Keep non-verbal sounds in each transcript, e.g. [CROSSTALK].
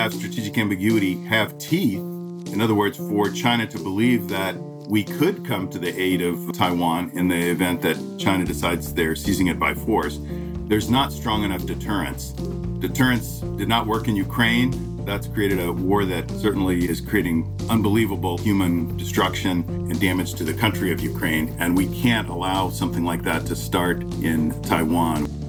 have strategic ambiguity have teeth, in other words, for China to believe that we could come to the aid of Taiwan in the event that China decides they're seizing it by force, there's not strong enough deterrence. Deterrence did not work in Ukraine. That's created a war that certainly is creating unbelievable human destruction and damage to the country of Ukraine. And we can't allow something like that to start in Taiwan.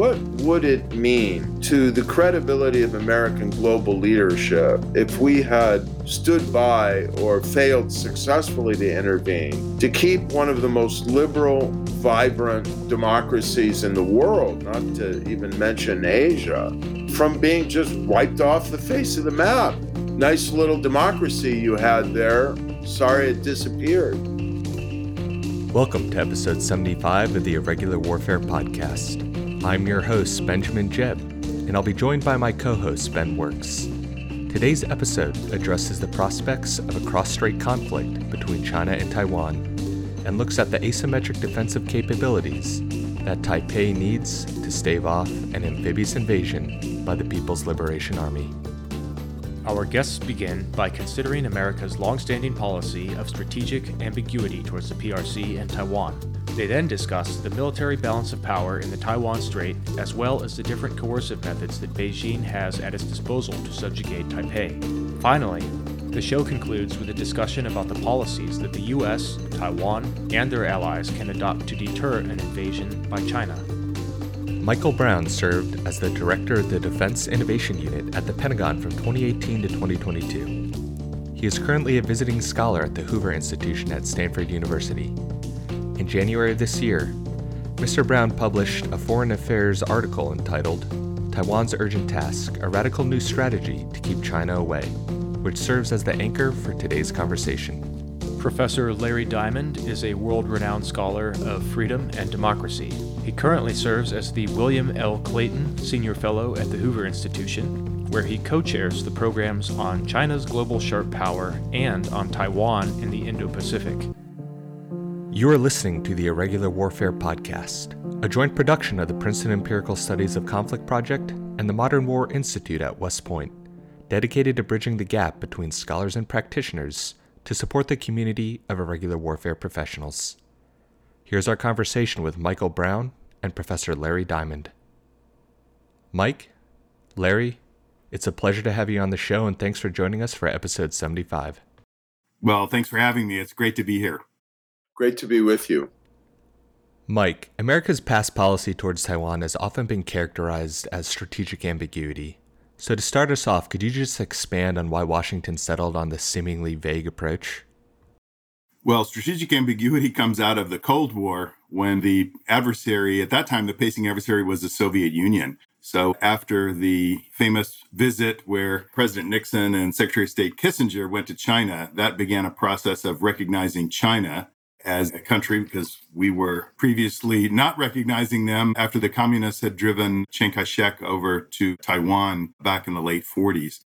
What would it mean to the credibility of American global leadership if we had stood by or failed successfully to intervene to keep one of the most liberal, vibrant democracies in the world, not to even mention Asia, from being just wiped off the face of the map? Nice little democracy you had there. Sorry it disappeared. Welcome to episode 75 of the Irregular Warfare Podcast. I'm your host, Benjamin Jebb, and I'll be joined by my co host, Ben Works. Today's episode addresses the prospects of a cross strait conflict between China and Taiwan and looks at the asymmetric defensive capabilities that Taipei needs to stave off an amphibious invasion by the People's Liberation Army. Our guests begin by considering America's longstanding policy of strategic ambiguity towards the PRC and Taiwan they then discuss the military balance of power in the Taiwan Strait, as well as the different coercive methods that Beijing has at its disposal to subjugate Taipei. Finally, the show concludes with a discussion about the policies that the US, Taiwan, and their allies can adopt to deter an invasion by China. Michael Brown served as the director of the Defense Innovation Unit at the Pentagon from 2018 to 2022. He is currently a visiting scholar at the Hoover Institution at Stanford University in January of this year, Mr. Brown published a foreign affairs article entitled Taiwan's Urgent Task A Radical New Strategy to Keep China Away, which serves as the anchor for today's conversation. Professor Larry Diamond is a world renowned scholar of freedom and democracy. He currently serves as the William L. Clayton Senior Fellow at the Hoover Institution, where he co chairs the programs on China's global sharp power and on Taiwan in the Indo Pacific. You are listening to the Irregular Warfare Podcast, a joint production of the Princeton Empirical Studies of Conflict Project and the Modern War Institute at West Point, dedicated to bridging the gap between scholars and practitioners to support the community of irregular warfare professionals. Here's our conversation with Michael Brown and Professor Larry Diamond. Mike, Larry, it's a pleasure to have you on the show, and thanks for joining us for episode 75. Well, thanks for having me. It's great to be here. Great to be with you. Mike, America's past policy towards Taiwan has often been characterized as strategic ambiguity. So, to start us off, could you just expand on why Washington settled on this seemingly vague approach? Well, strategic ambiguity comes out of the Cold War when the adversary, at that time, the pacing adversary was the Soviet Union. So, after the famous visit where President Nixon and Secretary of State Kissinger went to China, that began a process of recognizing China as a country because we were previously not recognizing them after the communists had driven Chiang Kai shek over to Taiwan back in the late 40s.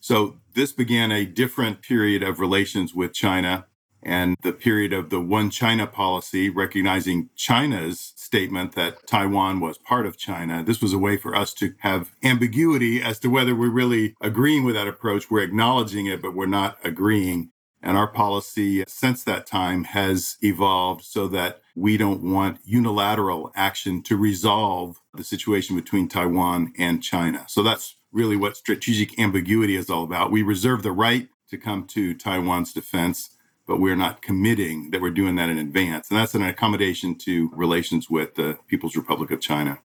So this began a different period of relations with China and the period of the one China policy, recognizing China's statement that Taiwan was part of China. This was a way for us to have ambiguity as to whether we're really agreeing with that approach. We're acknowledging it, but we're not agreeing. And our policy since that time has evolved so that we don't want unilateral action to resolve the situation between Taiwan and China. So that's really what strategic ambiguity is all about. We reserve the right to come to Taiwan's defense, but we're not committing that we're doing that in advance. And that's an accommodation to relations with the People's Republic of China.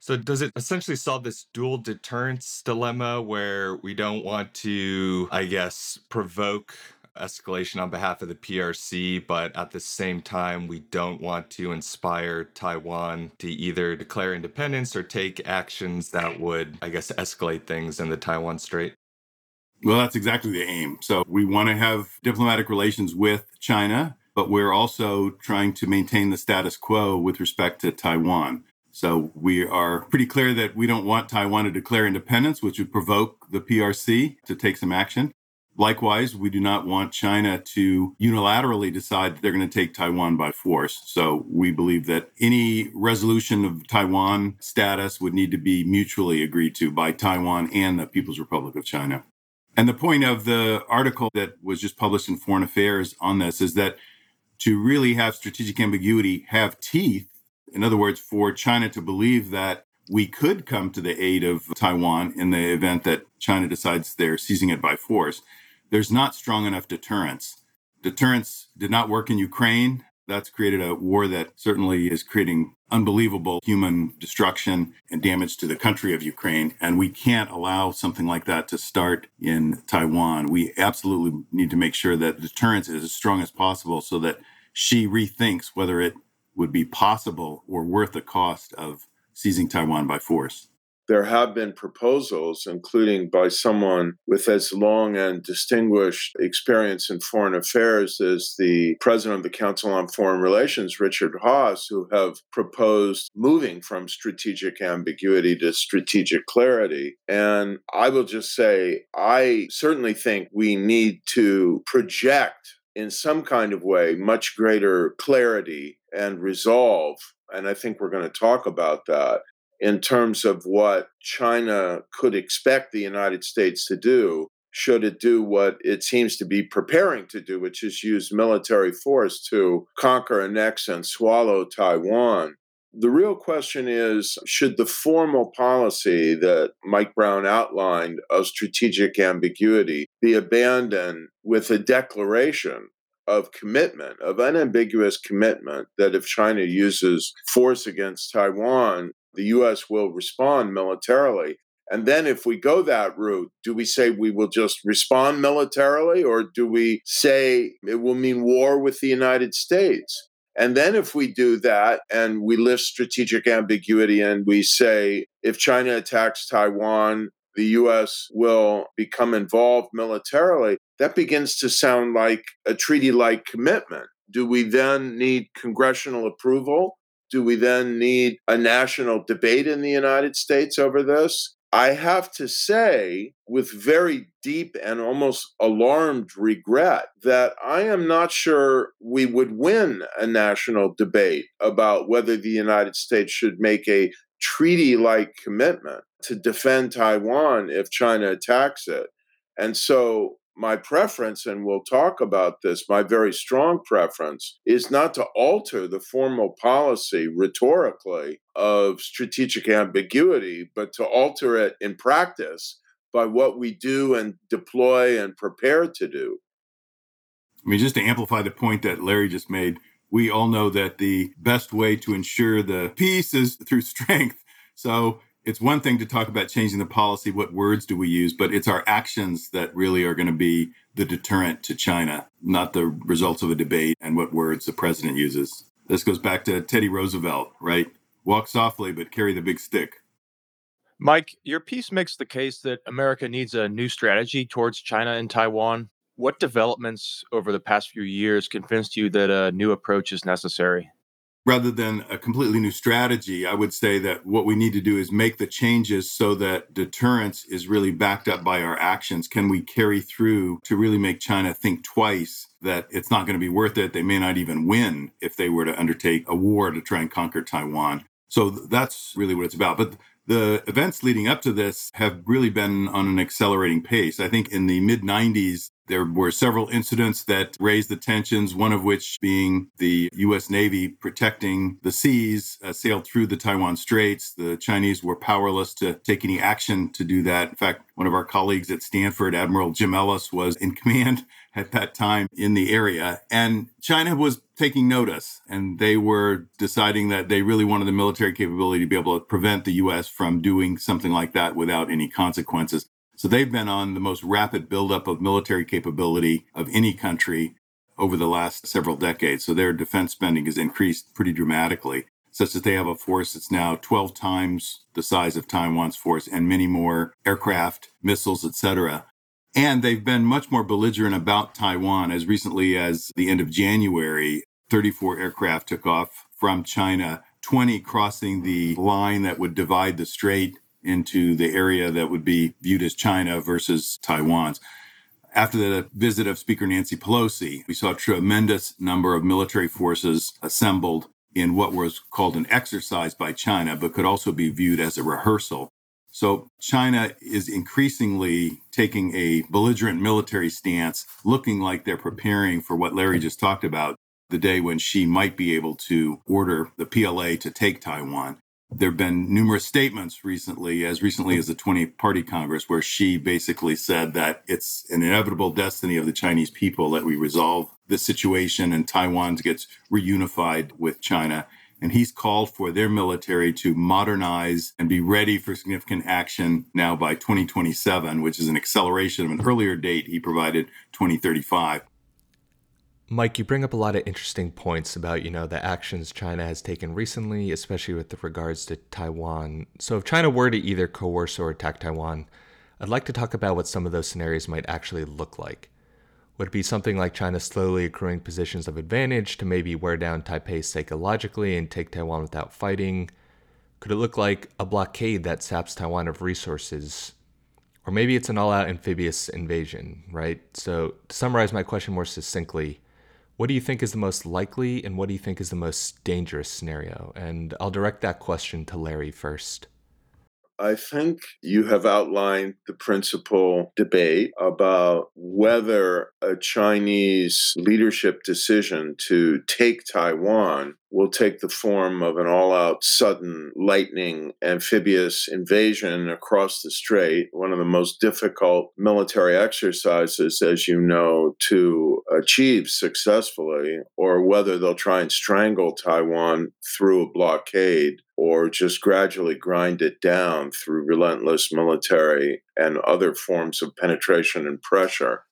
So does it essentially solve this dual deterrence dilemma where we don't want to, I guess, provoke escalation on behalf of the PRC, but at the same time, we don't want to inspire Taiwan to either declare independence or take actions that would, I guess, escalate things in the Taiwan Strait? Well, that's exactly the aim. So we want to have diplomatic relations with China, but we're also trying to maintain the status quo with respect to Taiwan. So we are pretty clear that we don't want Taiwan to declare independence, which would provoke the PRC to take some action. Likewise, we do not want China to unilaterally decide that they're going to take Taiwan by force. So we believe that any resolution of Taiwan status would need to be mutually agreed to by Taiwan and the People's Republic of China. And the point of the article that was just published in Foreign Affairs on this is that to really have strategic ambiguity have teeth, in other words, for China to believe that we could come to the aid of Taiwan in the event that China decides they're seizing it by force, there's not strong enough deterrence. Deterrence did not work in Ukraine. That's created a war that certainly is creating unbelievable human destruction and damage to the country of Ukraine. And we can't allow something like that to start in Taiwan. We absolutely need to make sure that deterrence is as strong as possible so that Xi rethinks whether it would be possible or worth the cost of seizing Taiwan by force. There have been proposals, including by someone with as long and distinguished experience in foreign affairs as the president of the Council on Foreign Relations, Richard Haass, who have proposed moving from strategic ambiguity to strategic clarity. And I will just say, I certainly think we need to project in some kind of way much greater clarity and resolve and I think we're going to talk about that in terms of what China could expect the United States to do should it do what it seems to be preparing to do, which is use military force to conquer, annex, and swallow Taiwan. The real question is should the formal policy that Mike Brown outlined of strategic ambiguity be abandoned with a declaration of commitment, of unambiguous commitment, that if China uses force against Taiwan, the U.S. will respond militarily. And then, if we go that route, do we say we will just respond militarily, or do we say it will mean war with the United States? And then, if we do that and we lift strategic ambiguity and we say if China attacks Taiwan, the US will become involved militarily, that begins to sound like a treaty like commitment. Do we then need congressional approval? Do we then need a national debate in the United States over this? I have to say, with very deep and almost alarmed regret, that I am not sure we would win a national debate about whether the United States should make a treaty like commitment to defend Taiwan if China attacks it. And so, my preference, and we'll talk about this, my very strong preference is not to alter the formal policy rhetorically of strategic ambiguity, but to alter it in practice by what we do and deploy and prepare to do. I mean, just to amplify the point that Larry just made, we all know that the best way to ensure the peace is through [LAUGHS] strength. So it's one thing to talk about changing the policy, what words do we use, but it's our actions that really are going to be the deterrent to China, not the results of a debate and what words the president uses. This goes back to Teddy Roosevelt, right? Walk softly, but carry the big stick. Mike, your piece makes the case that America needs a new strategy towards China and Taiwan. What developments over the past few years convinced you that a new approach is necessary? Rather than a completely new strategy, I would say that what we need to do is make the changes so that deterrence is really backed up by our actions. Can we carry through to really make China think twice that it's not going to be worth it? They may not even win if they were to undertake a war to try and conquer Taiwan. So that's really what it's about. But the events leading up to this have really been on an accelerating pace. I think in the mid 90s, there were several incidents that raised the tensions, one of which being the U.S. Navy protecting the seas, uh, sailed through the Taiwan Straits. The Chinese were powerless to take any action to do that. In fact, one of our colleagues at Stanford, Admiral Jim Ellis, was in [LAUGHS] command at that time in the area. And China was taking notice and they were deciding that they really wanted the military capability to be able to prevent the U.S. from doing something like that without any consequences. So they've been on the most rapid buildup of military capability of any country over the last several decades. So their defense spending has increased pretty dramatically, such that they have a force that's now 12 times the size of Taiwan's force and many more aircraft, missiles, etc. And they've been much more belligerent about Taiwan. As recently as the end of January, 34 aircraft took off from China, 20 crossing the line that would divide the strait into the area that would be viewed as China versus Taiwan's. after the visit of Speaker Nancy Pelosi, we saw a tremendous number of military forces assembled in what was called an exercise by China, but could also be viewed as a rehearsal. So China is increasingly taking a belligerent military stance, looking like they're preparing for what Larry just talked about the day when Xi might be able to order the PLA to take Taiwan. There have been numerous statements recently, as recently as the 20th Party Congress, where Xi basically said that it's an inevitable destiny of the Chinese people that we resolve this situation and Taiwan gets reunified with China. And he's called for their military to modernize and be ready for significant action now by 2027, which is an acceleration of an earlier date he provided, 2035. Mike, you bring up a lot of interesting points about, you know, the actions China has taken recently, especially with regards to Taiwan. So if China were to either coerce or attack Taiwan, I'd like to talk about what some of those scenarios might actually look like. Would it be something like China slowly accruing positions of advantage to maybe wear down Taipei psychologically and take Taiwan without fighting? Could it look like a blockade that saps Taiwan of resources? Or maybe it's an all out amphibious invasion, right? So, to summarize my question more succinctly, what do you think is the most likely and what do you think is the most dangerous scenario? And I'll direct that question to Larry first. I think you have outlined the principal debate about whether a Chinese leadership decision to take Taiwan will take the form of an all out, sudden, lightning, amphibious invasion across the strait, one of the most difficult military exercises, as you know, to achieve successfully, or whether they'll try and strangle Taiwan through a blockade or just gradually grind it down through relentless military and other forms of penetration and pressure.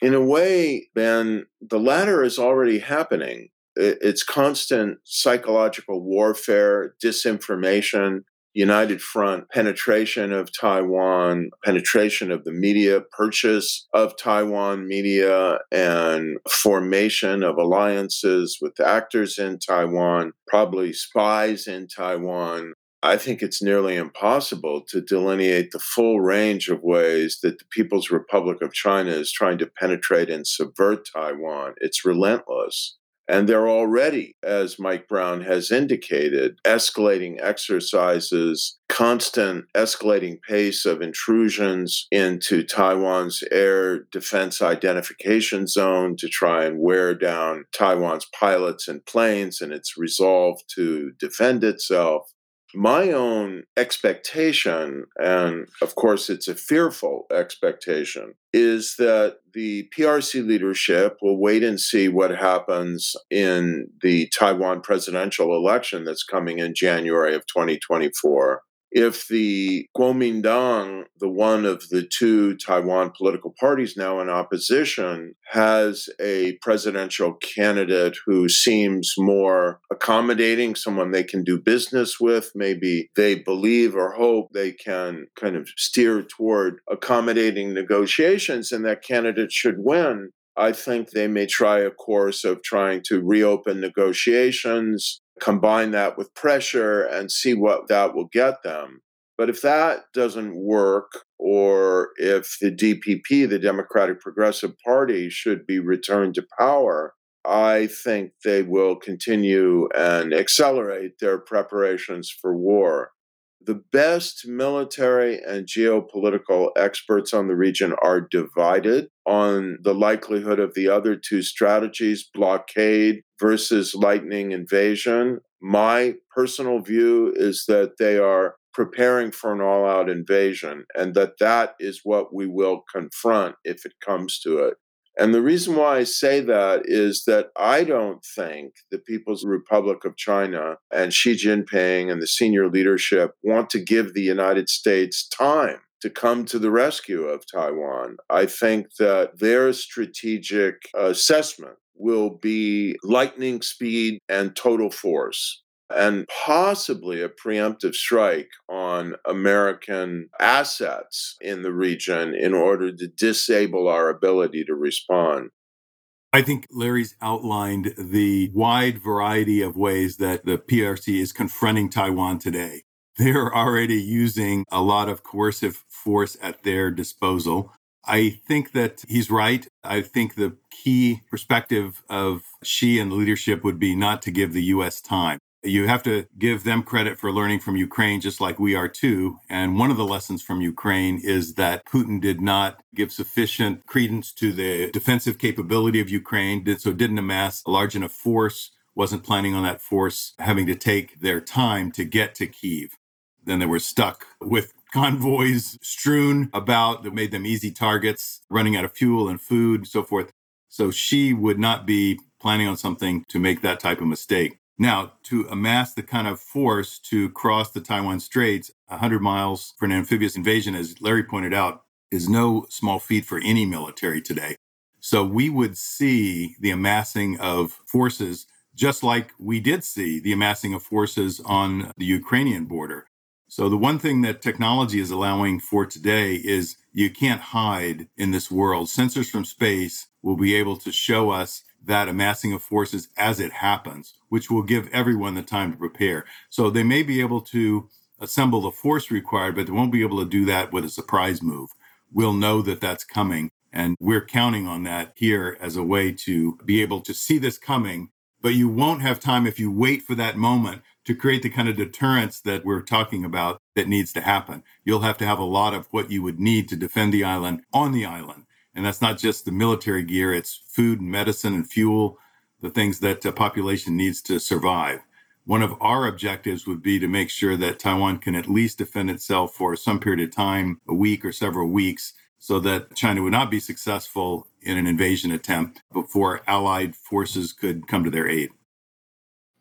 In a way, Ben, the latter is already happening it's constant psychological warfare, disinformation, united front penetration of Taiwan, penetration of the media, purchase of Taiwan media, and formation of alliances with actors in Taiwan, probably spies in Taiwan. I think it's nearly impossible to delineate the full range of ways that the People's Republic of China is trying to penetrate and subvert Taiwan. It's relentless. And they're already, as Mike Brown has indicated, escalating exercises, constant escalating pace of intrusions into Taiwan's air defense identification zone to try and wear down Taiwan's pilots and planes and its resolve to defend itself my own expectation, and of course it's a fearful expectation, is that the PRC leadership will wait and see what happens in the Taiwan presidential election that's coming in January of 2024 if the Kuomintang, the one of the two Taiwan political parties now in opposition, has a presidential candidate who seems more accommodating, someone they can do business with, maybe they believe or hope they can kind of steer toward accommodating negotiations, and that candidate should win. I think they may try a course of trying to reopen negotiations, combine that with pressure, and see what that will get them. But if that doesn't work, or if the DPP, the Democratic Progressive Party, should be returned to power, I think they will continue and accelerate their preparations for war. The best military and geopolitical experts on the region are divided on the likelihood of the other two strategies blockade versus lightning invasion. My personal view is that they are preparing for an all out invasion and that that is what we will confront if it comes to it. And the reason why I say that is that I don't think the People's Republic of China and Xi Jinping and the senior leadership want to give the United States time to come to the rescue of Taiwan. I think that their strategic assessment will be lightning speed and total force and possibly a preemptive strike on American assets in the region in order to disable our ability to respond. I think Larry's outlined the wide variety of ways that the PRC is confronting Taiwan today. They're already using a lot of coercive force at their disposal. I think that he's right. I think the key perspective of Xi and the leadership would be not to give the U.S. time. You have to give them credit for learning from Ukraine, just like we are too. And one of the lessons from Ukraine is that Putin did not give sufficient credence to the defensive capability of Ukraine, did, so didn't amass a large enough force, wasn't planning on that force having to take their time to get to Kiev. Then they were stuck with [LAUGHS] convoys strewn about that made them easy targets, running out of fuel and food, so forth. So Xi would not be planning on something to make that type of mistake. Now, to amass the kind of force to cross the Taiwan Straits, 100 miles for an amphibious invasion, as Larry pointed out, is no small feat for any military today. So we would see the amassing of forces just like we did see the amassing of forces on the Ukrainian border. So the one thing that technology is allowing for today is you can't hide in this world. Sensors from space will be able to show us that amassing of forces as it happens, which will give everyone the time to prepare. So they may be able to assemble the force required, but they won't be able to do that with a surprise move. We'll know that that's coming. And we're counting on that here as a way to be able to see this coming. But you won't have time if you wait for that moment to create the kind of deterrence that we're talking about that needs to happen. You'll have to have a lot of what you would need to defend the island on the island. And that's not just the military gear, it's food medicine and fuel, the things that the population needs to survive. One of our objectives would be to make sure that Taiwan can at least defend itself for some period of time, a week or several weeks, so that China would not be successful in an invasion attempt before Allied forces could come to their aid.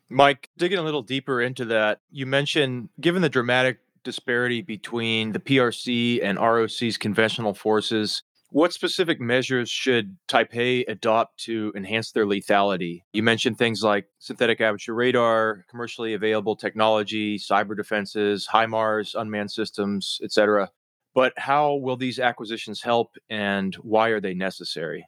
Mike, digging a little deeper into that, you mentioned given the dramatic disparity between the PRC and ROC's conventional forces, what specific measures should Taipei adopt to enhance their lethality? You mentioned things like synthetic aperture radar, commercially available technology, cyber defenses, HIMARS, unmanned systems, etc. But how will these acquisitions help and why are they necessary?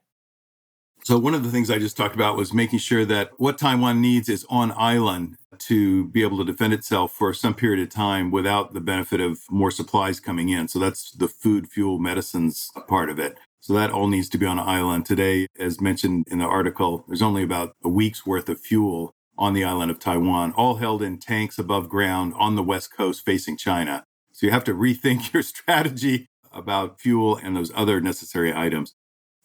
So, one of the things I just talked about was making sure that what Taiwan needs is on island to be able to defend itself for some period of time without the benefit of more supplies coming in. So that's the food, fuel, medicines part of it. So that all needs to be on an island. Today, as mentioned in the article, there's only about a week's worth of fuel on the island of Taiwan, all held in tanks above ground on the west coast facing China. So you have to rethink [LAUGHS] your strategy about fuel and those other necessary items.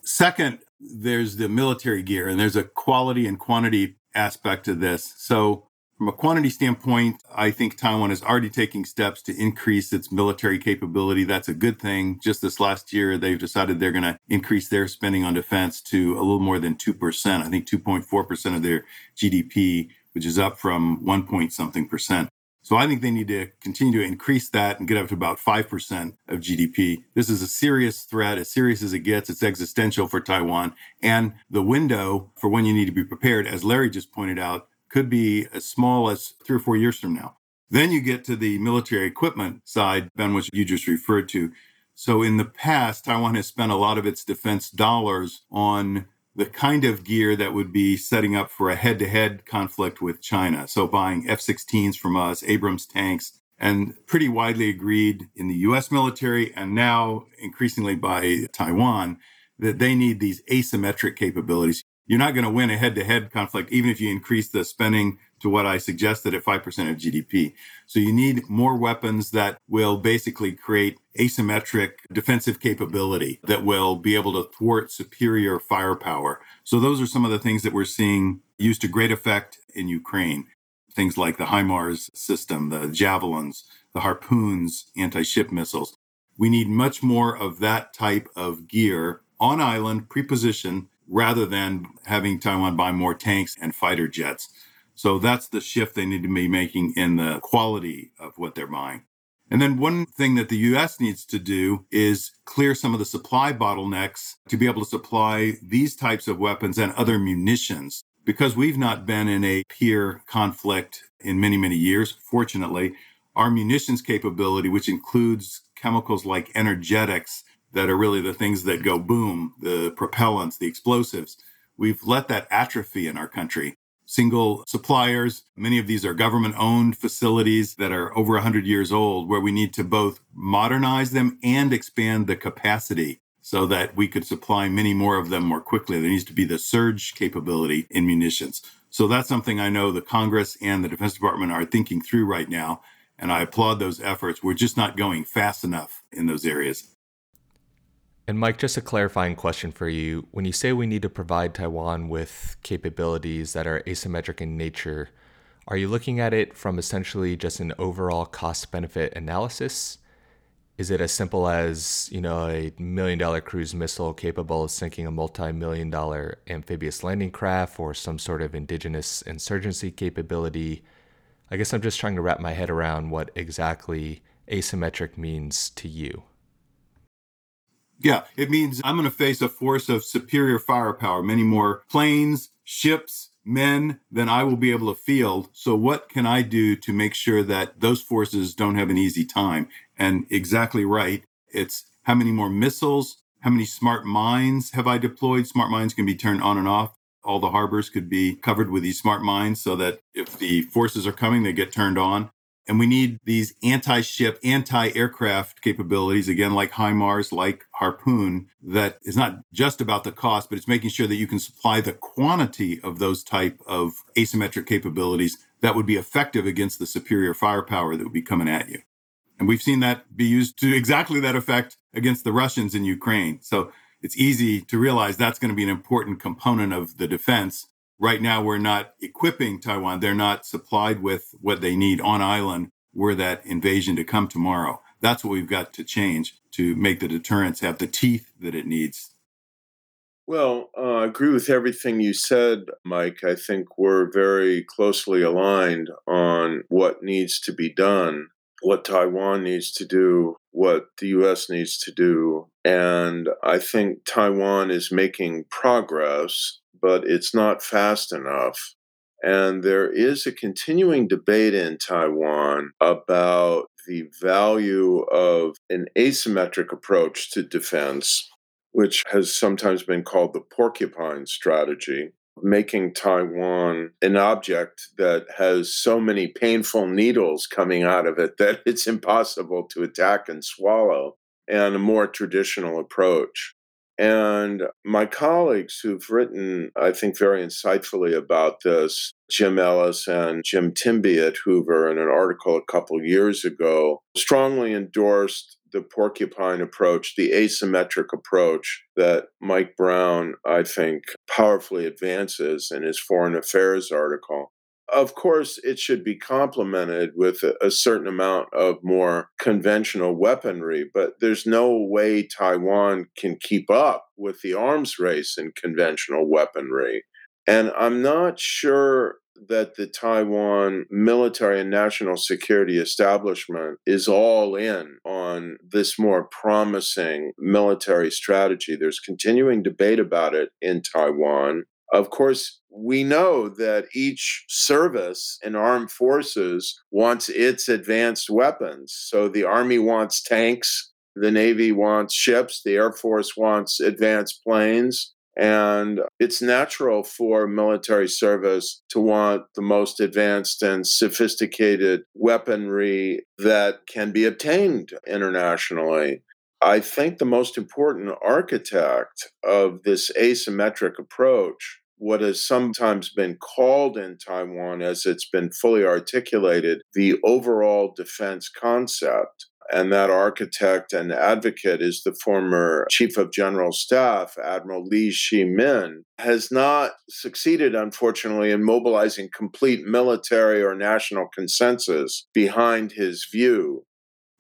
Second, there's the military gear, and there's a quality and quantity aspect to this. So from a quantity standpoint, I think Taiwan is already taking steps to increase its military capability. That's a good thing. Just this last year, they've decided they're going to increase their spending on defense to a little more than 2%. I think 2.4% of their GDP, which is up from 1 point something percent. So I think they need to continue to increase that and get up to about 5% of GDP. This is a serious threat, as serious as it gets. It's existential for Taiwan. And the window for when you need to be prepared, as Larry just pointed out, could be as small as three or four years from now. Then you get to the military equipment side, Ben, which you just referred to. So in the past, Taiwan has spent a lot of its defense dollars on the kind of gear that would be setting up for a head to head conflict with China. So buying F 16s from us, Abrams tanks, and pretty widely agreed in the US military and now increasingly by Taiwan that they need these asymmetric capabilities. You're not going to win a head to head conflict, even if you increase the spending to what I suggested at 5% of GDP. So you need more weapons that will basically create asymmetric defensive capability that will be able to thwart superior firepower. So those are some of the things that we're seeing used to great effect in Ukraine. Things like the HIMARS system, the javelins, the harpoons, anti ship missiles. We need much more of that type of gear on island, pre-positioned rather than having Taiwan buy more tanks and fighter jets. So that's the shift they need to be making in the quality of what they're buying. And then one thing that the US needs to do is clear some of the supply bottlenecks to be able to supply these types of weapons and other munitions. Because we've not been in a peer conflict in many, many years, fortunately, our munitions capability, which includes chemicals like energetics that are really the things that go boom, the propellants, the explosives. We've let that atrophy in our country. Single suppliers, many of these are government owned facilities that are over 100 years old, where we need to both modernize them and expand the capacity. so that we could supply many more of them more quickly. There needs to be the surge capability in munitions. So that's something I know the Congress and the Defense Department are thinking through right now. And I applaud those efforts. We're just not going fast enough in those areas. And Mike, just a clarifying question for you. When you say we need to provide Taiwan with capabilities that are asymmetric in nature, are you looking at it from essentially just an overall cost benefit analysis? Is it as simple as, you know, a million dollar cruise missile capable of sinking a multi million dollar amphibious landing craft or some sort of indigenous insurgency capability? I guess I'm just trying to wrap my head around what exactly asymmetric means to you. Yeah, it means I'm going to face a force of superior firepower, many more planes, ships, men than I will be able to field. So, what can I do to make sure that those forces don't have an easy time? And exactly right. It's how many more missiles, how many smart mines have I deployed? Smart mines can be turned on and off. All the harbors could be covered with these smart mines so that if the forces are coming, they get turned on. And we need these anti ship, anti aircraft capabilities, again, like HIMARS, like Harpoon, that is not just about the cost, but it's making sure that you can supply the quantity of those type of asymmetric capabilities that would be effective against the superior firepower that would be coming at you. And we've seen that be used to exactly that effect against the Russians in Ukraine. So it's easy to realize that's going to be an important component of the defense Right now, we're not equipping Taiwan. They're not supplied with what they need on island were that invasion to come tomorrow. That's what we've got to change to make the deterrence have the teeth that it needs. Well, uh, I agree with everything you said, Mike. I think we're very closely aligned on what needs to be done, what Taiwan needs to do, what the US needs to do. And I think Taiwan is making progress but it's not fast enough. And there is a continuing debate in Taiwan about the value of an asymmetric approach to defense, which has sometimes been called the porcupine strategy, making Taiwan an object that has so many painful needles coming out of it that [LAUGHS] it's impossible to attack and swallow, and a more traditional approach. And my colleagues who've written, I think, very insightfully about this, Jim Ellis and Jim Timbie at Hoover, in an article a couple years ago, strongly endorsed the porcupine approach, the asymmetric approach that Mike Brown, I think, powerfully advances in his foreign affairs article. Of course, it should be complemented with a, certain amount of more conventional weaponry, but there's no way Taiwan can keep up with the arms race in conventional weaponry. And I'm not sure that the Taiwan military and national security establishment is all in on this more promising military strategy. There's continuing debate about it in Taiwan. Of course, we know that each service in armed forces wants its advanced weapons. So the Army wants tanks, the Navy wants ships, the Air Force wants advanced planes. And it's natural for military service to want the most advanced and sophisticated weaponry that can be obtained internationally. I think the most important architect of this asymmetric approach what has sometimes been called in Taiwan, as it's been fully articulated, the overall defense concept. And that architect and advocate is the former Chief of General Staff, Admiral Lee Hsi-min, has not succeeded, unfortunately, in mobilizing complete military or national consensus behind his view.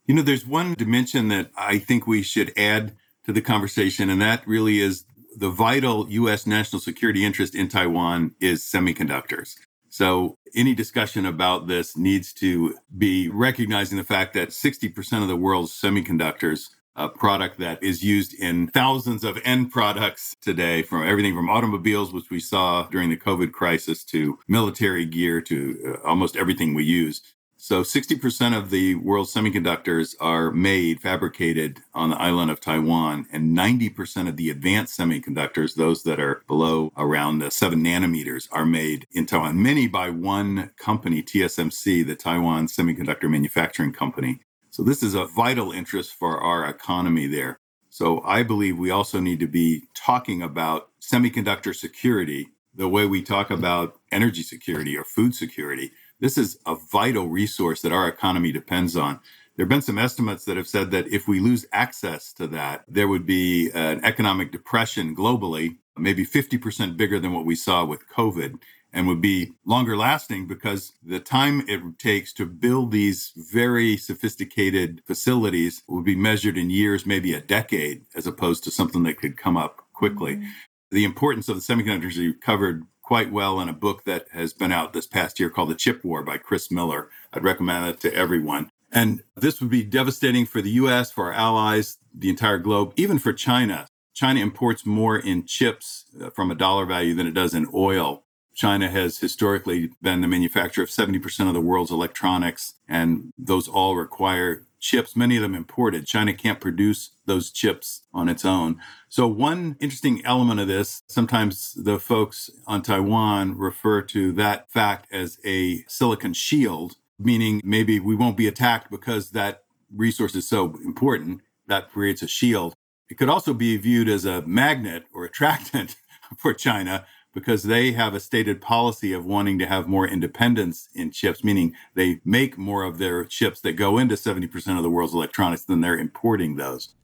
You know, there's one dimension that I think we should add to the conversation, and that really is the vital U.S. national security interest in Taiwan is semiconductors. So, any discussion about this needs to be recognizing the fact that 60% of the world's semiconductors, a product that is used in thousands of end products today, from everything from automobiles, which we saw during the COVID crisis, to military gear, to uh, almost everything we use, so 60% of the world's semiconductors are made, fabricated on the island of Taiwan, and 90% of the advanced semiconductors, those that are below around the seven nanometers, are made in Taiwan. Many by one company, TSMC, the Taiwan Semiconductor Manufacturing Company. So this is a vital interest for our economy there. So I believe we also need to be talking about semiconductor security the way we talk about energy security or food security. This is a vital resource that our economy depends on. There have been some estimates that have said that if we lose access to that, there would be an economic depression globally, maybe 50% bigger than what we saw with COVID, and would be longer lasting because the time it takes to build these very sophisticated facilities would be measured in years, maybe a decade, as opposed to something that could come up quickly. Mm-hmm. The importance of the semiconductors you covered quite well in a book that has been out this past year called The Chip War by Chris Miller. I'd recommend it to everyone. And this would be devastating for the US, for our allies, the entire globe, even for China. China imports more in chips uh, from a dollar value than it does in oil. China has historically been the manufacturer of 70% of the world's electronics, and those all require chips, many of them imported. China can't produce those chips on its own. So, one interesting element of this, sometimes the folks on Taiwan refer to that fact as a silicon shield meaning maybe we won't be attacked because that resource is so important. That creates a shield. It could also be viewed as a magnet or attractant [LAUGHS] for China because they have a stated policy of wanting to have more independence in chips, meaning they make more of their chips that go into 70% of the world's electronics than they're importing those.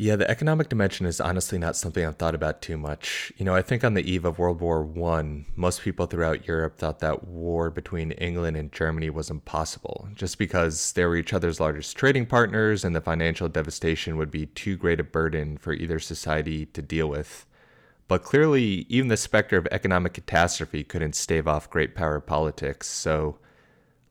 Yeah, the economic dimension is honestly not something I've thought about too much. You know, I think on the eve of World War One, most people throughout Europe thought that war between England and Germany was impossible, just because they were each other's largest trading partners and the financial devastation would be too great a burden for either society to deal with. But clearly, even the specter of economic catastrophe couldn't stave off great power politics. So,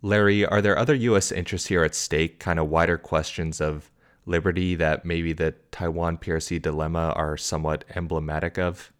Larry, are there other U.S. interests here at stake, kind of wider questions of liberty that maybe the Taiwan PRC dilemma are somewhat emblematic of?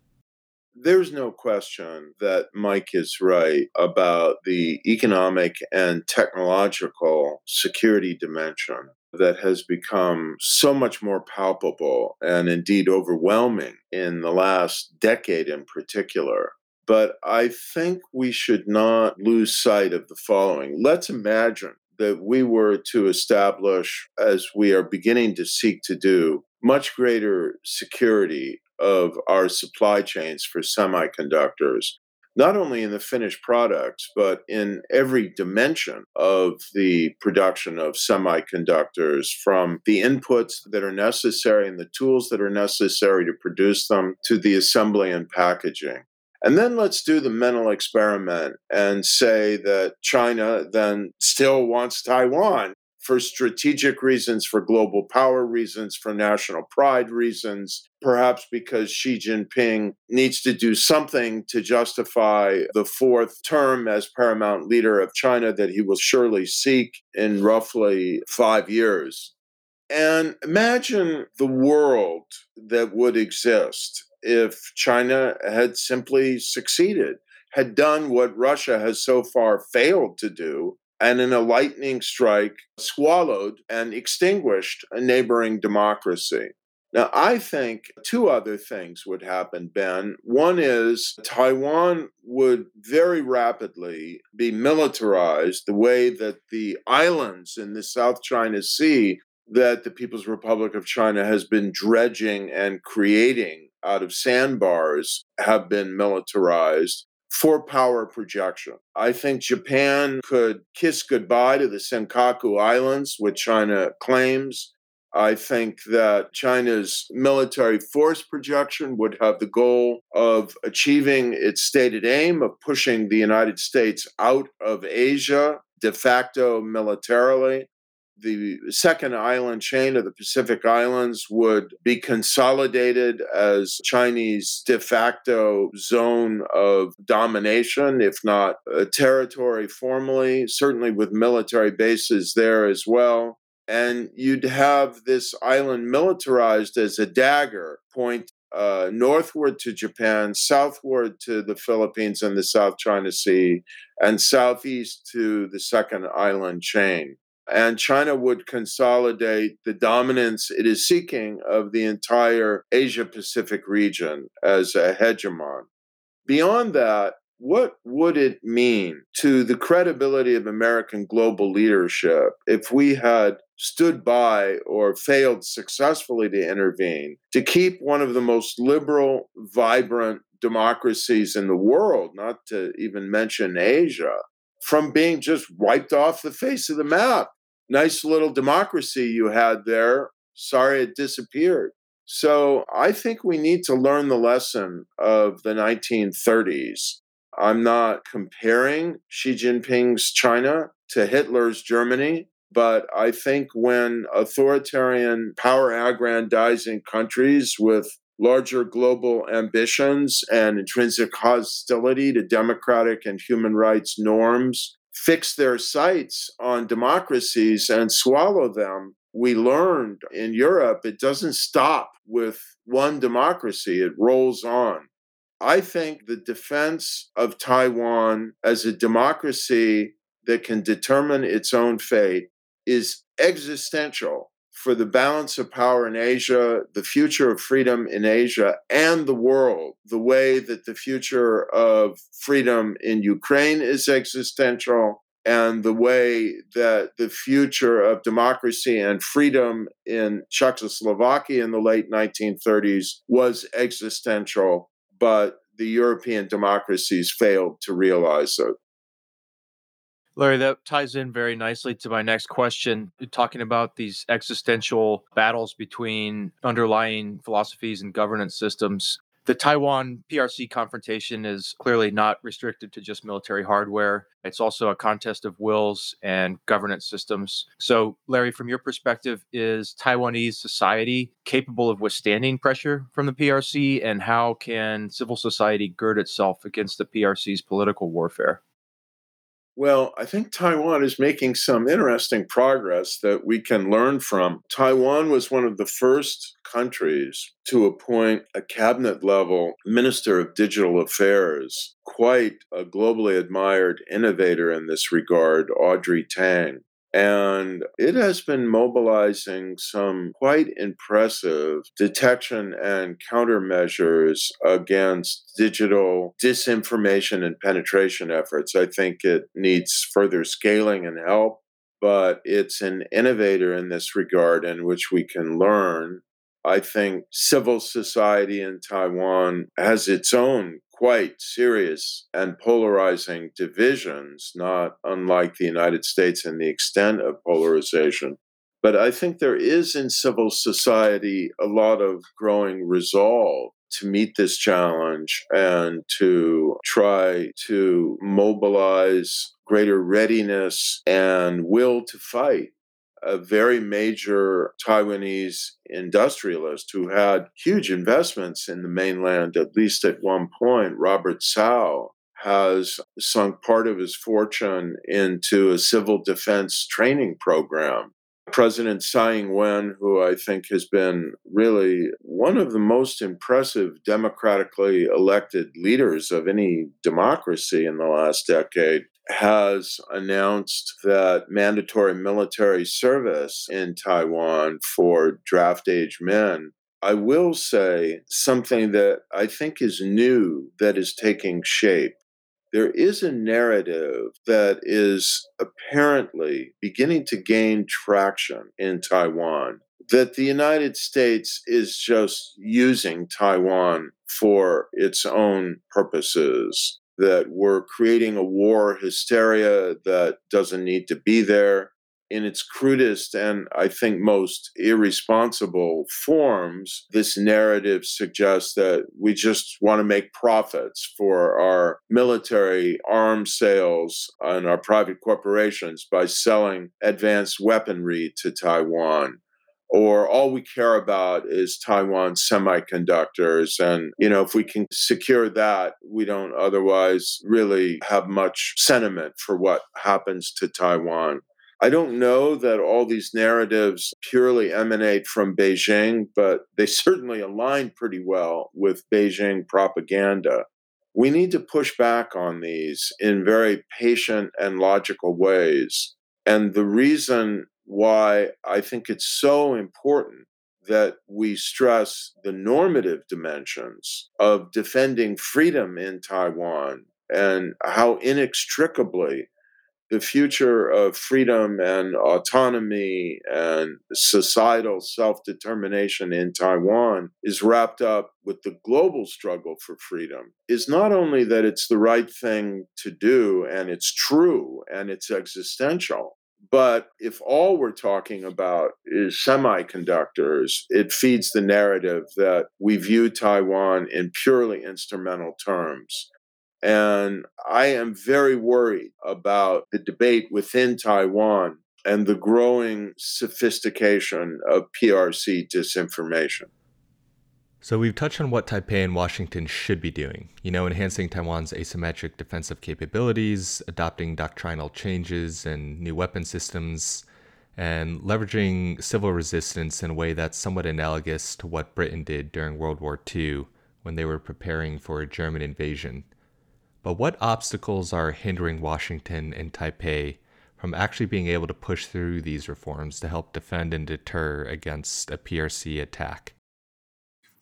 There's no question that Mike is right about the economic and technological security dimension that has become so much more palpable and indeed overwhelming in the last decade in particular. But I think we should not lose sight of the following. Let's imagine that we were to establish, as we are beginning to seek to do, much greater security of our supply chains for semiconductors, not only in the finished products, but in every dimension of the production of semiconductors, from the inputs that are necessary and the tools that are necessary to produce them to the assembly and packaging. And then let's do the mental experiment and say that China then still wants Taiwan for strategic reasons, for global power reasons, for national pride reasons, perhaps because Xi Jinping needs to do something to justify the fourth term as paramount leader of China that he will surely seek in roughly five years. And imagine the world that would exist if China had simply succeeded, had done what Russia has so far failed to do, and in a lightning strike, swallowed and extinguished a neighboring democracy. Now, I think two other things would happen, Ben. One is Taiwan would very rapidly be militarized the way that the islands in the South China Sea that the People's Republic of China has been dredging and creating out of sandbars have been militarized for power projection. I think Japan could kiss goodbye to the Senkaku Islands, which China claims. I think that China's military force projection would have the goal of achieving its stated aim of pushing the United States out of Asia de facto militarily the second island chain of the Pacific Islands would be consolidated as Chinese de facto zone of domination, if not territory formally, certainly with military bases there as well. And you'd have this island militarized as a dagger point uh, northward to Japan, southward to the Philippines and the South China Sea, and southeast to the second island chain and China would consolidate the dominance it is seeking of the entire Asia Pacific region as a hegemon. Beyond that, what would it mean to the credibility of American global leadership if we had stood by or failed successfully to intervene to keep one of the most liberal, vibrant democracies in the world, not to even mention Asia, from being just wiped off the face of the map? Nice little democracy you had there. Sorry it disappeared. So I think we need to learn the lesson of the 1930s I'm not comparing Xi Jinping's China to Hitler's Germany, but I think when authoritarian power aggrandizing countries with larger global ambitions and intrinsic hostility to democratic and human rights norms fix their sights on democracies and swallow them, we learned in Europe it doesn't stop with one democracy, it rolls on. I think the defense of Taiwan as a democracy that can determine its own fate is existential for the balance of power in Asia, the future of freedom in Asia, and the world, the way that the future of freedom in Ukraine is existential, and the way that the future of democracy and freedom in Czechoslovakia in the late 1930s was existential but the European democracies failed to realize it. Larry, that ties in very nicely to my next question, uh, talking about these existential battles between underlying philosophies and governance systems. The Taiwan PRC confrontation is clearly not restricted to just military hardware. It's also a contest of wills and governance systems. So, Larry, from your perspective, is Taiwanese society capable of withstanding pressure from the PRC? And how can civil society gird itself against the PRC's political warfare? Well, I think Taiwan is making some interesting progress that we can learn from. Taiwan was one of the first countries to appoint a cabinet level minister of digital affairs, quite a globally admired innovator in this regard, Audrey Tang. And it has been mobilizing some quite impressive detection and countermeasures against digital disinformation and penetration efforts. I think it needs further scaling and help, but it's an innovator in this regard in which we can learn. I think civil society in Taiwan has its own quite serious and polarizing divisions, not unlike the United States in the extent of polarization. But I think there is in civil society a lot of growing resolve to meet this challenge and to try to mobilize greater readiness and will to fight a very major Taiwanese industrialist who had huge investments in the mainland, at least at one point, Robert Tsao, has sunk part of his fortune into a civil defense training program. President Tsai Ing wen, who I think has been really one of the most impressive democratically elected leaders of any democracy in the last decade, has announced that mandatory military service in Taiwan for draft age men. I will say something that I think is new that is taking shape. There is a narrative that is apparently beginning to gain traction in Taiwan that the United States is just using Taiwan for its own purposes that we're creating a war hysteria that doesn't need to be there. In its crudest and I think most irresponsible forms, this narrative suggests that we just want to make profits for our military arms sales and our private corporations by selling advanced weaponry to Taiwan or all we care about is Taiwan semiconductors. And, you know, if we can secure that, we don't otherwise really have much sentiment for what happens to Taiwan. I don't know that all these narratives purely emanate from Beijing, but they certainly align pretty well with Beijing propaganda. We need to push back on these in very patient and logical ways. And the reason why I think it's so important that we stress the normative dimensions of defending freedom in Taiwan and how inextricably the future of freedom and autonomy and societal self determination in Taiwan is wrapped up with the global struggle for freedom is not only that it's the right thing to do and it's true and it's existential, but if all we're talking about is semiconductors, it feeds the narrative that we view Taiwan in purely instrumental terms and I am very worried about the debate within Taiwan and the growing sophistication of PRC disinformation. So, we've touched on what Taipei and Washington should be doing. You know, enhancing Taiwan's asymmetric defensive capabilities, adopting doctrinal changes and new weapon systems, and leveraging civil resistance in a way that's somewhat analogous to what Britain did during World War II when they were preparing for a German invasion. But what obstacles are hindering Washington and Taipei from actually being able to push through these reforms to help defend and deter against a PRC attack?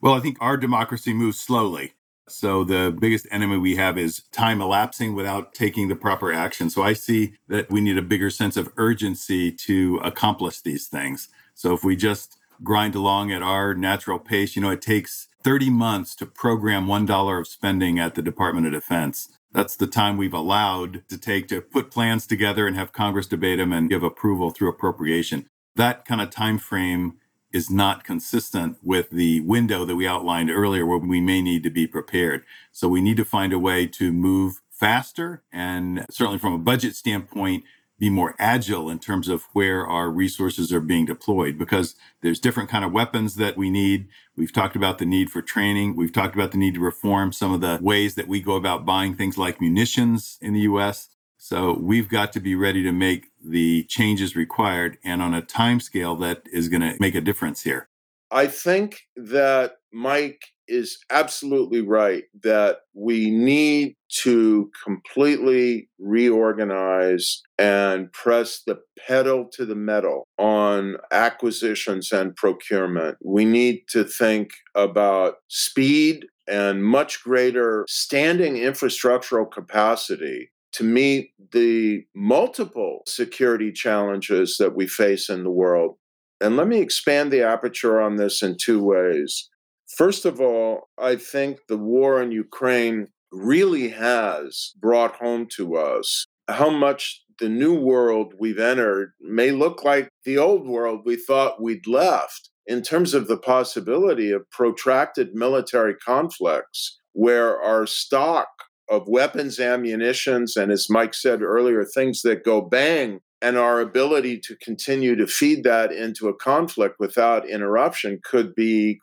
Well, I think our democracy moves slowly. So the biggest enemy we have is time elapsing without taking the proper action. So I see that we need a bigger sense of urgency to accomplish these things. So if we just grind along at our natural pace, you know, it takes 30 months to program $1 of spending at the Department of Defense. That's the time we've allowed to take to put plans together and have Congress debate them and give approval through appropriation. That kind of time frame is not consistent with the window that we outlined earlier where we may need to be prepared. So we need to find a way to move faster and certainly from a budget standpoint be more agile in terms of where our resources are being deployed because there's different kind of weapons that we need. We've talked about the need for training. We've talked about the need to reform some of the ways that we go about buying things like munitions in the US so we've got to be ready to make the changes required and on a time scale that is going to make a difference here i think that mike is absolutely right that we need to completely reorganize and press the pedal to the metal on acquisitions and procurement. We need to think about speed and much greater standing infrastructural capacity to meet the multiple security challenges that we face in the world. And let me expand the aperture on this in two ways. First of all, I think the war in Ukraine really has brought home to us how much the new world we've entered may look like the old world we thought we'd left in terms of the possibility of protracted military conflicts where our stock of weapons, ammunitions, and as Mike said earlier, things that go bang, and our ability to continue to feed that into a conflict without interruption could be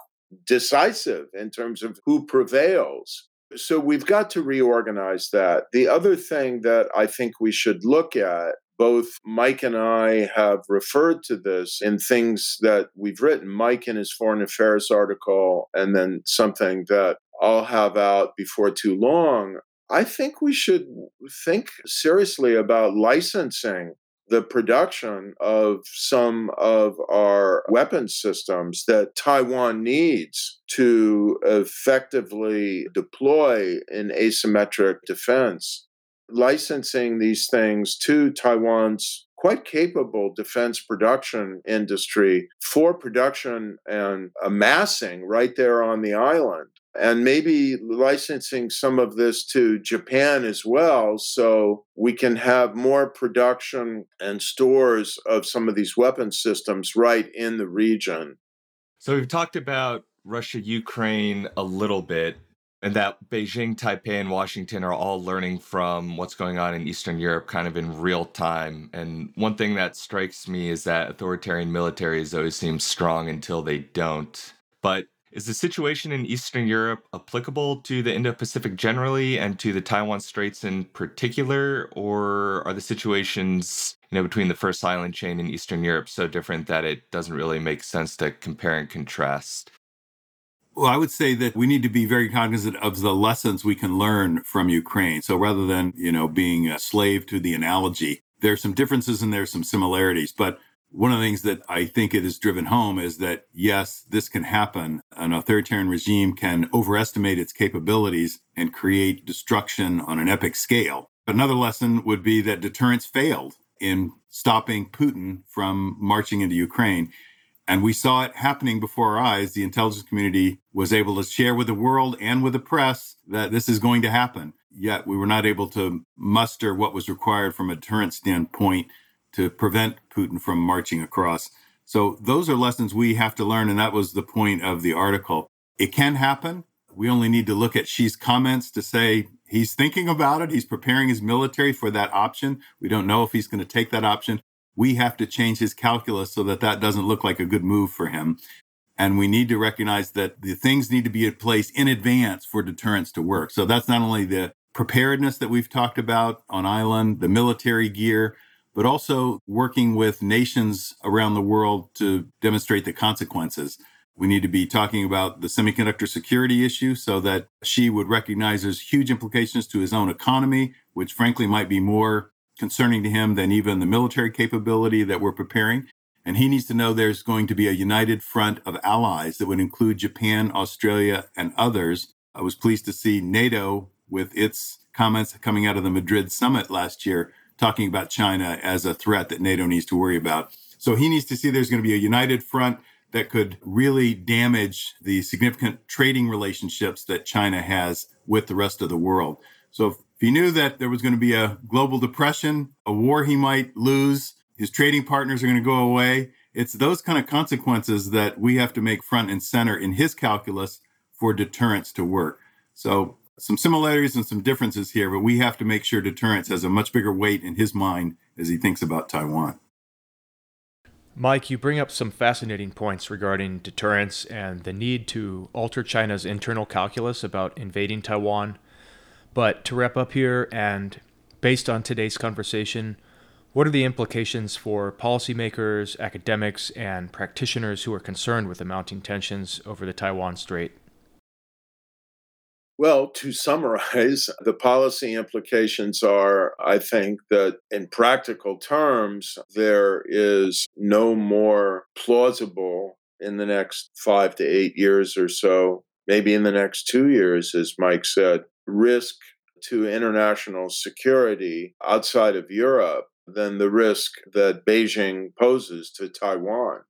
decisive in terms of who prevails. So we've got to reorganize that. The other thing that I think we should look at both Mike and I have referred to this in things that we've written. Mike in his foreign affairs article, and then something that I'll have out before too long. I think we should think seriously about licensing the production of some of our weapon systems that Taiwan needs to effectively deploy in asymmetric defense. Licensing these things to Taiwan's quite capable defense production industry for production and amassing right there on the island and maybe licensing some of this to Japan as well, so we can have more production and stores of some of these weapon systems right in the region. So we've talked about Russia Ukraine a little bit, and that Beijing, Taipei, and Washington are all learning from what's going on in Eastern Europe kind of in real time. And one thing that strikes me is that authoritarian militaries always seem strong until they don't. But is the situation in Eastern Europe applicable to the Indo Pacific generally and to the Taiwan Straits in particular? Or are the situations you know, between the first island chain in Eastern Europe so different that it doesn't really make sense to compare and contrast? Well, I would say that we need to be very cognizant of the lessons we can learn from Ukraine. So rather than, you know, being a slave to the analogy, there are some differences and there are some similarities. But one of the things that I think it has driven home is that yes, this can happen. An authoritarian regime can overestimate its capabilities and create destruction on an epic scale. Another lesson would be that deterrence failed in stopping Putin from marching into Ukraine. And we saw it happening before our eyes. The intelligence community was able to share with the world and with the press that this is going to happen. Yet we were not able to muster what was required from a deterrent standpoint to prevent Putin from marching across. So those are lessons we have to learn. And that was the point of the article. It can happen. We only need to look at Xi's comments to say he's thinking about it. He's preparing his military for that option. We don't know if he's going to take that option. We have to change his calculus so that that doesn't look like a good move for him. And we need to recognize that the things need to be in place in advance for deterrence to work. So that's not only the preparedness that we've talked about on island, the military gear, but also working with nations around the world to demonstrate the consequences. We need to be talking about the semiconductor security issue so that Xi would recognize there's huge implications to his own economy, which frankly might be more concerning to him than even the military capability that we're preparing. And he needs to know there's going to be a united front of allies that would include Japan, Australia, and others. I was pleased to see NATO with its comments coming out of the Madrid summit last year talking about China as a threat that NATO needs to worry about. So he needs to see there's going to be a united front that could really damage the significant trading relationships that China has with the rest of the world. So if he knew that there was going to be a global depression, a war he might lose, his trading partners are going to go away, it's those kind of consequences that we have to make front and center in his calculus for deterrence to work. So some similarities and some differences here, but we have to make sure deterrence has a much bigger weight in his mind as he thinks about Taiwan. Mike, you bring up some fascinating points regarding deterrence and the need to alter China's internal calculus about invading Taiwan. But to wrap up here, and based on today's conversation, what are the implications for policymakers, academics, and practitioners who are concerned with the mounting tensions over the Taiwan Strait? Well, to summarize, [LAUGHS] the policy implications are I think that in practical terms, there is no more plausible in the next five to eight years or so, maybe in the next two years, as Mike said, risk to international security outside of Europe than the risk that Beijing poses to Taiwan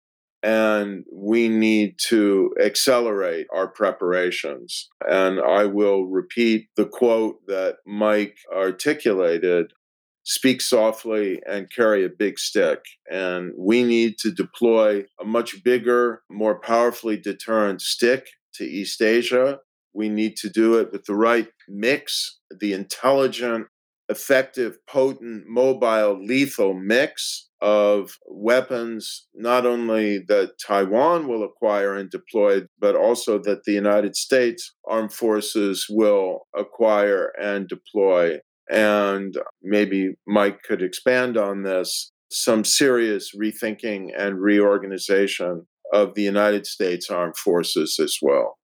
and we need to accelerate our preparations. And I will repeat the quote that Mike articulated speak softly and carry a big stick. And we need to deploy a much bigger, more powerfully deterrent stick to East Asia. We need to do it with the right mix, the intelligent, effective, potent, mobile, lethal mix of weapons, not only that Taiwan will acquire and deploy, but also that the United States armed forces will acquire and deploy. And maybe Mike could expand on this some serious rethinking and reorganization of the United States armed forces as well.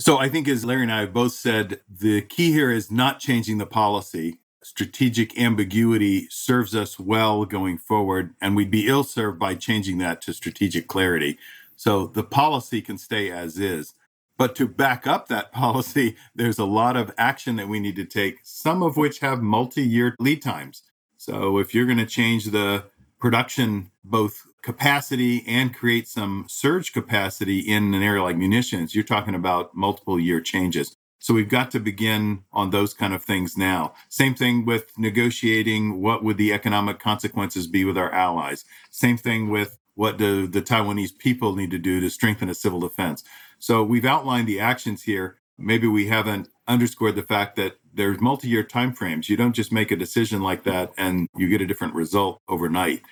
So I think, as Larry and I have both said, the key here is not changing the policy strategic ambiguity serves us well going forward, and we'd be ill served by changing that to strategic clarity. So the policy can stay as is. But to back up that [LAUGHS] policy, there's a lot of action that we need to take, some of which have multi year lead times. So if you're going to change the production, both capacity and create some surge capacity in an area like munitions, you're talking about multiple year changes. So we've got to begin on those kind of things now. Same thing with negotiating what would the economic consequences be with our allies. Same thing with what do the Taiwanese people need to do to strengthen a civil defense. So we've outlined the actions here. Maybe we haven't underscored the fact that there's multi-year timeframes. You don't just make a decision like that and you get a different result overnight.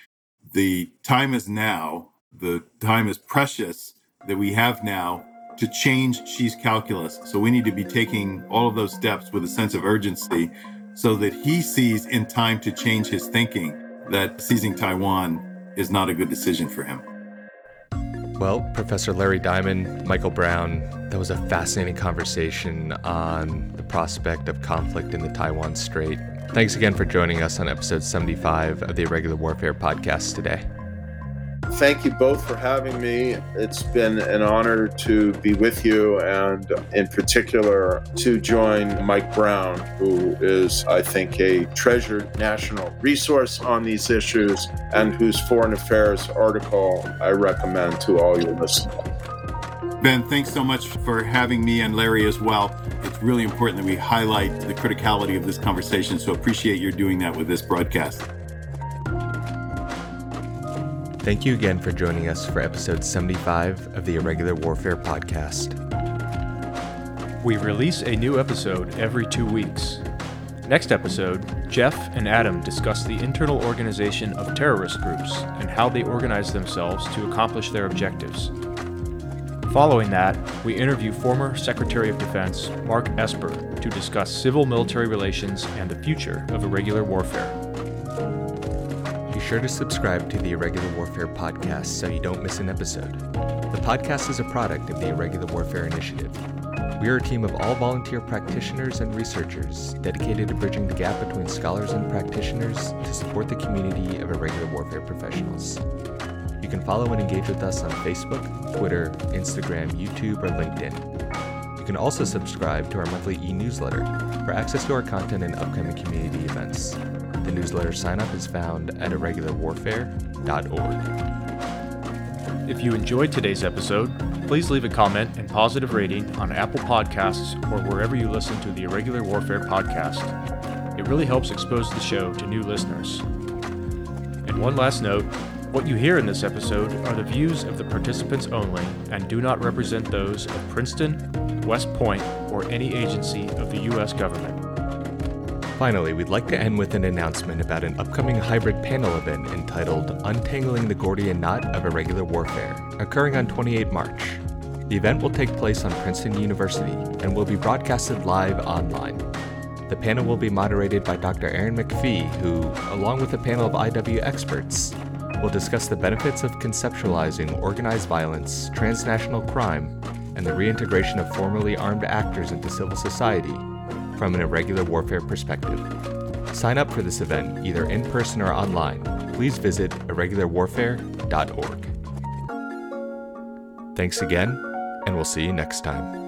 The time is now. The time is precious that we have now to change Xi's calculus. So we need to be taking all of those steps with a sense of urgency so that he sees in time to change his thinking that seizing Taiwan is not a good decision for him. Well, Professor Larry Diamond, Michael Brown, that was a fascinating conversation on the prospect of conflict in the Taiwan Strait. Thanks again for joining us on episode 75 of the Irregular Warfare podcast today. thank you both for having me. It's been an honor to be with you, and in particular, to join Mike Brown, who is, I think, a treasured national resource on these issues and whose foreign affairs article I recommend to all your listeners. Ben, thanks so much for having me and Larry as well. It's really important that we highlight the criticality of this conversation, so appreciate your doing that with this broadcast. Thank you again for joining us for episode 75 of the Irregular Warfare Podcast. We release a new episode every two weeks. Next episode, Jeff and Adam discuss the internal organization of terrorist groups and how they organize themselves to accomplish their objectives. Following that, we interview former Secretary of Defense Mark Esper to discuss civil military relations and the future of irregular warfare. Be sure to subscribe to the Irregular Warfare podcast so you don't miss an episode. The podcast is a product of the Irregular Warfare Initiative. We are a team of all volunteer practitioners and researchers dedicated to bridging the gap between scholars and practitioners to support the community of irregular warfare professionals. You can follow and engage with us on Facebook, Twitter, Instagram, YouTube, or LinkedIn. You can also subscribe to our monthly e newsletter for access to our content and upcoming community events. The newsletter sign up is found at irregularwarfare.org. If you enjoyed today's episode, please leave a comment and positive rating on Apple Podcasts or wherever you listen to the Irregular Warfare podcast. It really helps expose the show to new listeners. And one last note what you hear in this episode are the views of the participants only and do not represent those of Princeton, West Point, or any agency of the U.S. government. Finally, we'd like to end with an announcement about an upcoming hybrid panel event entitled Untangling the Gordian Knot of Irregular Warfare, occurring on 28 March. The event will take place on Princeton University and will be broadcasted live online. The panel will be moderated by Dr. Erin McFee, who, along with a panel of IW experts, will discuss the benefits of conceptualizing organized violence, transnational crime, and the reintegration of formerly armed actors into civil society from an irregular warfare perspective. Sign up for this event either in person or online. Please visit irregularwarfare.org. Thanks again, and we'll see you next time.